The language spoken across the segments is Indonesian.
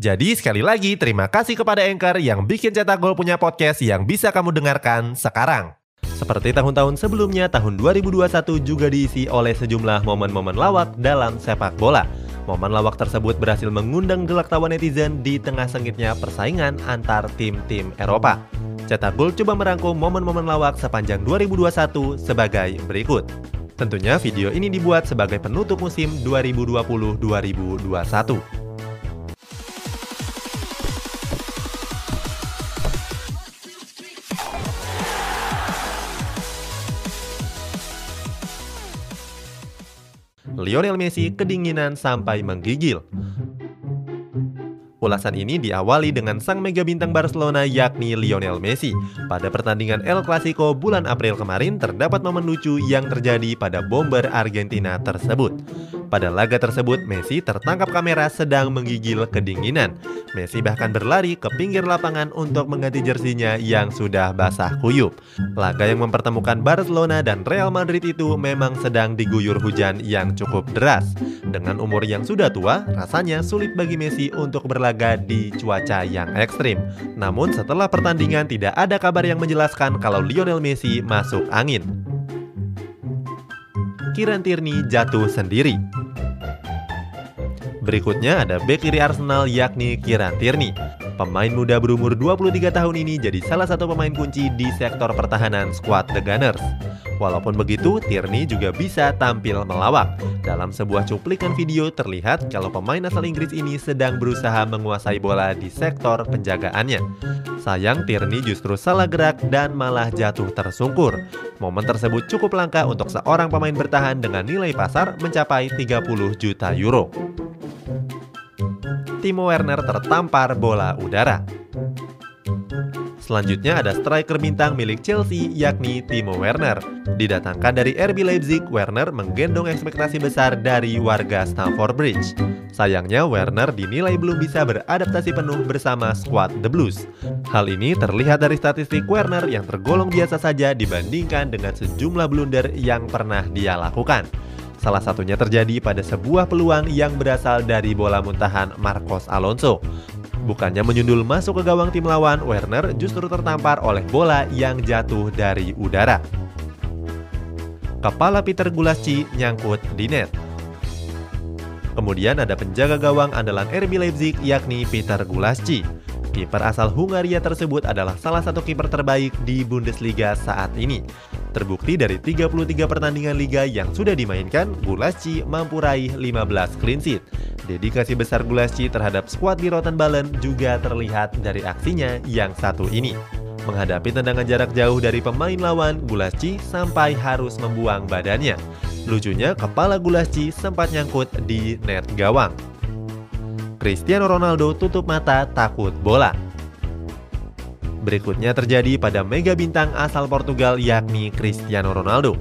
Jadi sekali lagi terima kasih kepada Anchor yang bikin Cetak Gol punya podcast yang bisa kamu dengarkan sekarang. Seperti tahun-tahun sebelumnya, tahun 2021 juga diisi oleh sejumlah momen-momen lawak dalam sepak bola. Momen lawak tersebut berhasil mengundang gelak tawa netizen di tengah sengitnya persaingan antar tim-tim Eropa. Cetak Gol coba merangkum momen-momen lawak sepanjang 2021 sebagai berikut. Tentunya video ini dibuat sebagai penutup musim 2020-2021. Lionel Messi kedinginan sampai menggigil. Ulasan ini diawali dengan sang mega bintang Barcelona yakni Lionel Messi. Pada pertandingan El Clasico bulan April kemarin terdapat momen lucu yang terjadi pada bomber Argentina tersebut. Pada laga tersebut, Messi tertangkap kamera sedang menggigil kedinginan. Messi bahkan berlari ke pinggir lapangan untuk mengganti jersinya yang sudah basah kuyup. Laga yang mempertemukan Barcelona dan Real Madrid itu memang sedang diguyur hujan yang cukup deras. Dengan umur yang sudah tua, rasanya sulit bagi Messi untuk berlaga di cuaca yang ekstrim. Namun setelah pertandingan tidak ada kabar yang menjelaskan kalau Lionel Messi masuk angin. Kieran Tierney jatuh sendiri. Berikutnya ada bek kiri Arsenal yakni Kieran Tierney. Pemain muda berumur 23 tahun ini jadi salah satu pemain kunci di sektor pertahanan skuad The Gunners. Walaupun begitu, Tierney juga bisa tampil melawak. Dalam sebuah cuplikan video terlihat kalau pemain asal Inggris ini sedang berusaha menguasai bola di sektor penjagaannya. Sayang Tierney justru salah gerak dan malah jatuh tersungkur. Momen tersebut cukup langka untuk seorang pemain bertahan dengan nilai pasar mencapai 30 juta euro. Timo Werner tertampar bola udara. Selanjutnya ada striker bintang milik Chelsea yakni Timo Werner. Didatangkan dari RB Leipzig, Werner menggendong ekspektasi besar dari warga Stamford Bridge. Sayangnya Werner dinilai belum bisa beradaptasi penuh bersama skuad The Blues. Hal ini terlihat dari statistik Werner yang tergolong biasa saja dibandingkan dengan sejumlah blunder yang pernah dia lakukan. Salah satunya terjadi pada sebuah peluang yang berasal dari bola muntahan Marcos Alonso. Bukannya menyundul masuk ke gawang tim lawan, Werner justru tertampar oleh bola yang jatuh dari udara. Kepala Peter Gulasci nyangkut di net. Kemudian ada penjaga gawang andalan RB Leipzig yakni Peter Gulasci. Kiper asal Hungaria tersebut adalah salah satu kiper terbaik di Bundesliga saat ini. Terbukti dari 33 pertandingan liga yang sudah dimainkan, Gulasci mampu raih 15 clean sheet. Dedikasi besar Gulasci terhadap skuad di Rotten-Balen juga terlihat dari aksinya yang satu ini. Menghadapi tendangan jarak jauh dari pemain lawan, Gulasci sampai harus membuang badannya. Lucunya, kepala Gulasci sempat nyangkut di net gawang. Cristiano Ronaldo tutup mata takut bola. Berikutnya terjadi pada mega bintang asal Portugal yakni Cristiano Ronaldo.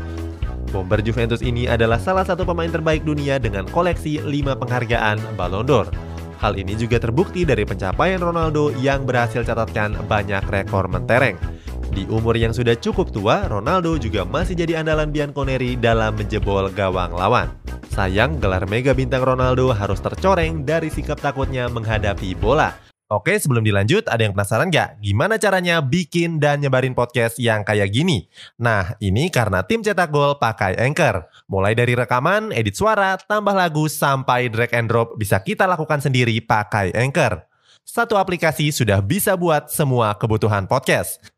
Bomber Juventus ini adalah salah satu pemain terbaik dunia dengan koleksi 5 penghargaan Ballon d'Or. Hal ini juga terbukti dari pencapaian Ronaldo yang berhasil catatkan banyak rekor mentereng. Di umur yang sudah cukup tua, Ronaldo juga masih jadi andalan Bianconeri dalam menjebol gawang lawan. Sayang, gelar mega bintang Ronaldo harus tercoreng dari sikap takutnya menghadapi bola. Oke, sebelum dilanjut, ada yang penasaran nggak? Gimana caranya bikin dan nyebarin podcast yang kayak gini? Nah, ini karena tim cetak gol pakai Anchor. Mulai dari rekaman, edit suara, tambah lagu, sampai drag and drop bisa kita lakukan sendiri pakai Anchor. Satu aplikasi sudah bisa buat semua kebutuhan podcast.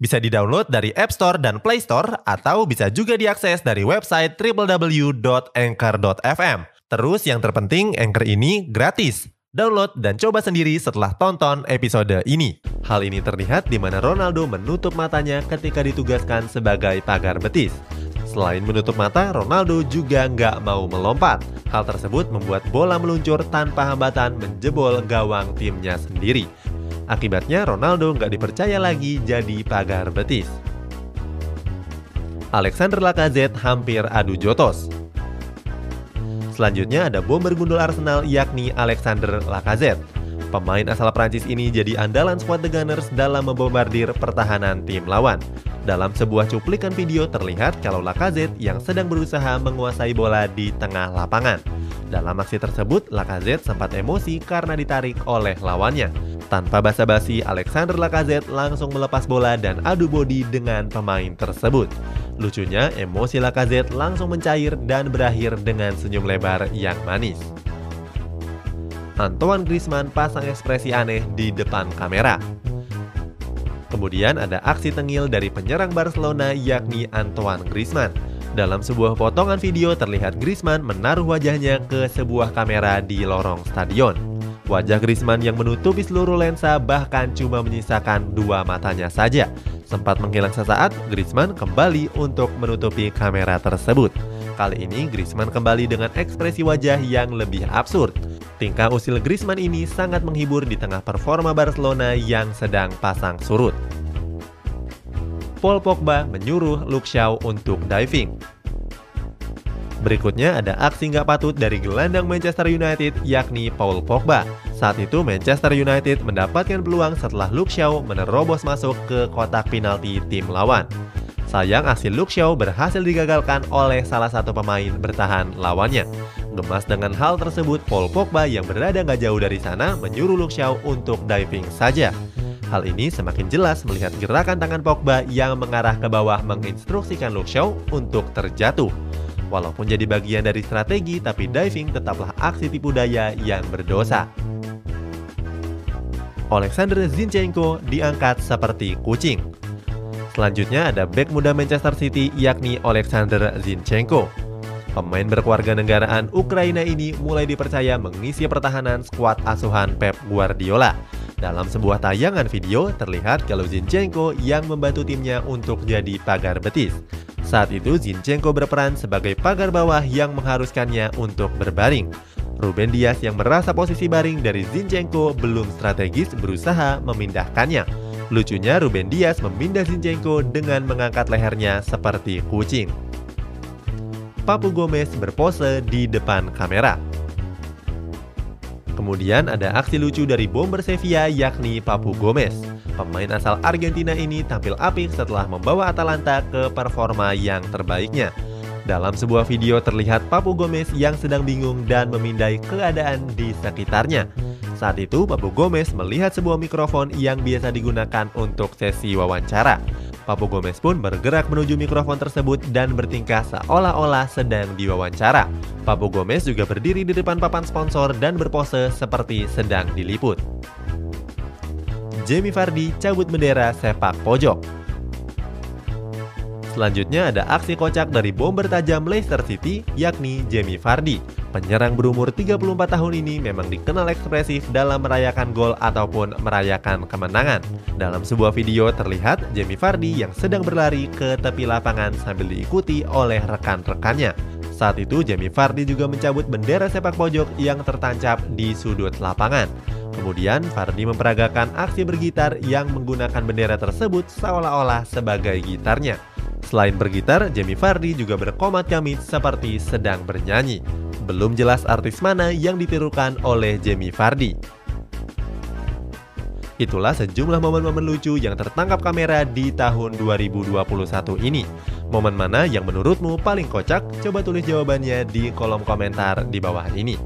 Bisa di-download dari App Store dan Play Store, atau bisa juga diakses dari website www.anchor.fm. Terus yang terpenting, Anchor ini gratis. Download dan coba sendiri setelah tonton episode ini. Hal ini terlihat di mana Ronaldo menutup matanya ketika ditugaskan sebagai pagar betis. Selain menutup mata, Ronaldo juga nggak mau melompat. Hal tersebut membuat bola meluncur tanpa hambatan menjebol gawang timnya sendiri. Akibatnya Ronaldo nggak dipercaya lagi jadi pagar betis. Alexander Lacazette hampir adu jotos. Selanjutnya ada bomber gundul Arsenal yakni Alexander Lacazette. Pemain asal Prancis ini jadi andalan squad The Gunners dalam membombardir pertahanan tim lawan. Dalam sebuah cuplikan video terlihat kalau Lacazette yang sedang berusaha menguasai bola di tengah lapangan. Dalam aksi tersebut, Lacazette sempat emosi karena ditarik oleh lawannya. Tanpa basa-basi, Alexander Lacazette langsung melepas bola dan adu bodi dengan pemain tersebut. Lucunya, emosi Lacazette langsung mencair dan berakhir dengan senyum lebar yang manis. Antoine Griezmann pasang ekspresi aneh di depan kamera. Kemudian ada aksi tengil dari penyerang Barcelona yakni Antoine Griezmann. Dalam sebuah potongan video terlihat Griezmann menaruh wajahnya ke sebuah kamera di lorong stadion. Wajah Griezmann yang menutupi seluruh lensa bahkan cuma menyisakan dua matanya saja. Sempat menghilang sesaat, Griezmann kembali untuk menutupi kamera tersebut. Kali ini Griezmann kembali dengan ekspresi wajah yang lebih absurd. Tingkah usil Griezmann ini sangat menghibur di tengah performa Barcelona yang sedang pasang surut. Paul Pogba menyuruh Luke Shaw untuk diving. Berikutnya ada aksi nggak patut dari gelandang Manchester United yakni Paul Pogba. Saat itu Manchester United mendapatkan peluang setelah Luke Shaw menerobos masuk ke kotak penalti tim lawan. Sayang aksi Luke Shaw berhasil digagalkan oleh salah satu pemain bertahan lawannya. Gemas dengan hal tersebut, Paul Pogba yang berada nggak jauh dari sana menyuruh Shaw untuk diving saja. Hal ini semakin jelas melihat gerakan tangan Pogba yang mengarah ke bawah menginstruksikan Shaw untuk terjatuh. Walaupun jadi bagian dari strategi, tapi diving tetaplah aksi tipu daya yang berdosa. Alexander Zinchenko diangkat seperti kucing. Selanjutnya ada bek muda Manchester City yakni Alexander Zinchenko. Pemain berkeluarga negaraan Ukraina ini mulai dipercaya mengisi pertahanan skuad asuhan Pep Guardiola. Dalam sebuah tayangan video, terlihat kalau Zinchenko yang membantu timnya untuk jadi pagar betis. Saat itu Zinchenko berperan sebagai pagar bawah yang mengharuskannya untuk berbaring. Ruben Dias yang merasa posisi baring dari Zinchenko belum strategis berusaha memindahkannya. Lucunya Ruben Dias memindah Zinchenko dengan mengangkat lehernya seperti kucing. Papu Gomez berpose di depan kamera. Kemudian ada aksi lucu dari bomber Sevilla yakni Papu Gomez. Pemain asal Argentina ini tampil apik setelah membawa Atalanta ke performa yang terbaiknya. Dalam sebuah video terlihat Papu Gomez yang sedang bingung dan memindai keadaan di sekitarnya. Saat itu, Papu Gomez melihat sebuah mikrofon yang biasa digunakan untuk sesi wawancara. Papu Gomez pun bergerak menuju mikrofon tersebut dan bertingkah seolah-olah sedang diwawancara. Papu Gomez juga berdiri di depan papan sponsor dan berpose seperti sedang diliput. Jamie Vardy cabut bendera sepak pojok. Selanjutnya ada aksi kocak dari bomber tajam Leicester City yakni Jamie Vardy. Penyerang berumur 34 tahun ini memang dikenal ekspresif dalam merayakan gol ataupun merayakan kemenangan. Dalam sebuah video terlihat Jamie Vardy yang sedang berlari ke tepi lapangan sambil diikuti oleh rekan-rekannya. Saat itu Jamie Vardy juga mencabut bendera sepak pojok yang tertancap di sudut lapangan. Kemudian Vardy memperagakan aksi bergitar yang menggunakan bendera tersebut seolah-olah sebagai gitarnya. Selain bergitar, Jamie Vardy juga berkomat kamit seperti sedang bernyanyi. Belum jelas artis mana yang ditirukan oleh Jamie Vardy. Itulah sejumlah momen-momen lucu yang tertangkap kamera di tahun 2021 ini. Momen mana yang menurutmu paling kocak? Coba tulis jawabannya di kolom komentar di bawah ini.